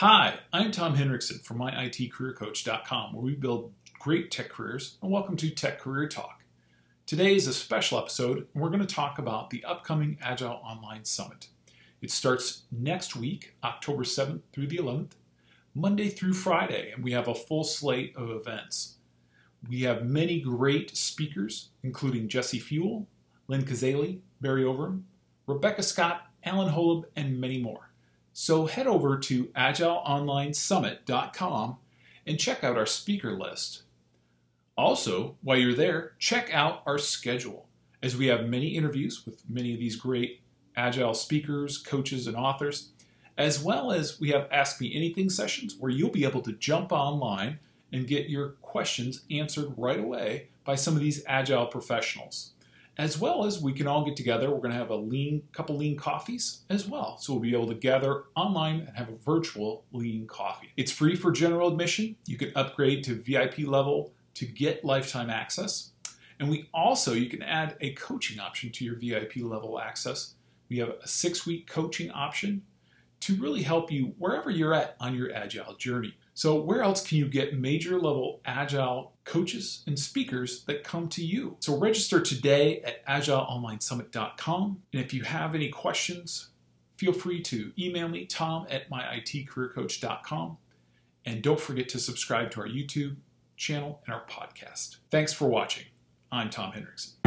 Hi, I'm Tom Henricksen from myitcareercoach.com, where we build great tech careers, and welcome to Tech Career Talk. Today is a special episode, and we're going to talk about the upcoming Agile Online Summit. It starts next week, October 7th through the 11th, Monday through Friday, and we have a full slate of events. We have many great speakers, including Jesse Fewell, Lynn Kazali, Barry Overeem, Rebecca Scott, Allen Holub, and many more. So head over to agileonlinesummit.com and check out our speaker list. Also, while you're there, check out our schedule, as we have many interviews with many of these great Agile speakers, coaches, and authors, as well as we have Ask Me Anything sessions where you'll be able to jump online and get your questions answered right away by some of these Agile professionals as well as we can all get together. We're going to have a lean couple lean coffees as well. So we'll be able to gather online and have a virtual lean coffee. It's free for general admission. You can upgrade to VIP level to get lifetime access. And we also you can add a coaching option to your VIP level access. We have a 6-week coaching option to really help you wherever you're at on your agile journey. So, where else can you get major level agile coaches and speakers that come to you? So, register today at agileonlinesummit.com. And if you have any questions, feel free to email me, tom at myitcareercoach.com. And don't forget to subscribe to our YouTube channel and our podcast. Thanks for watching. I'm Tom Henricksen.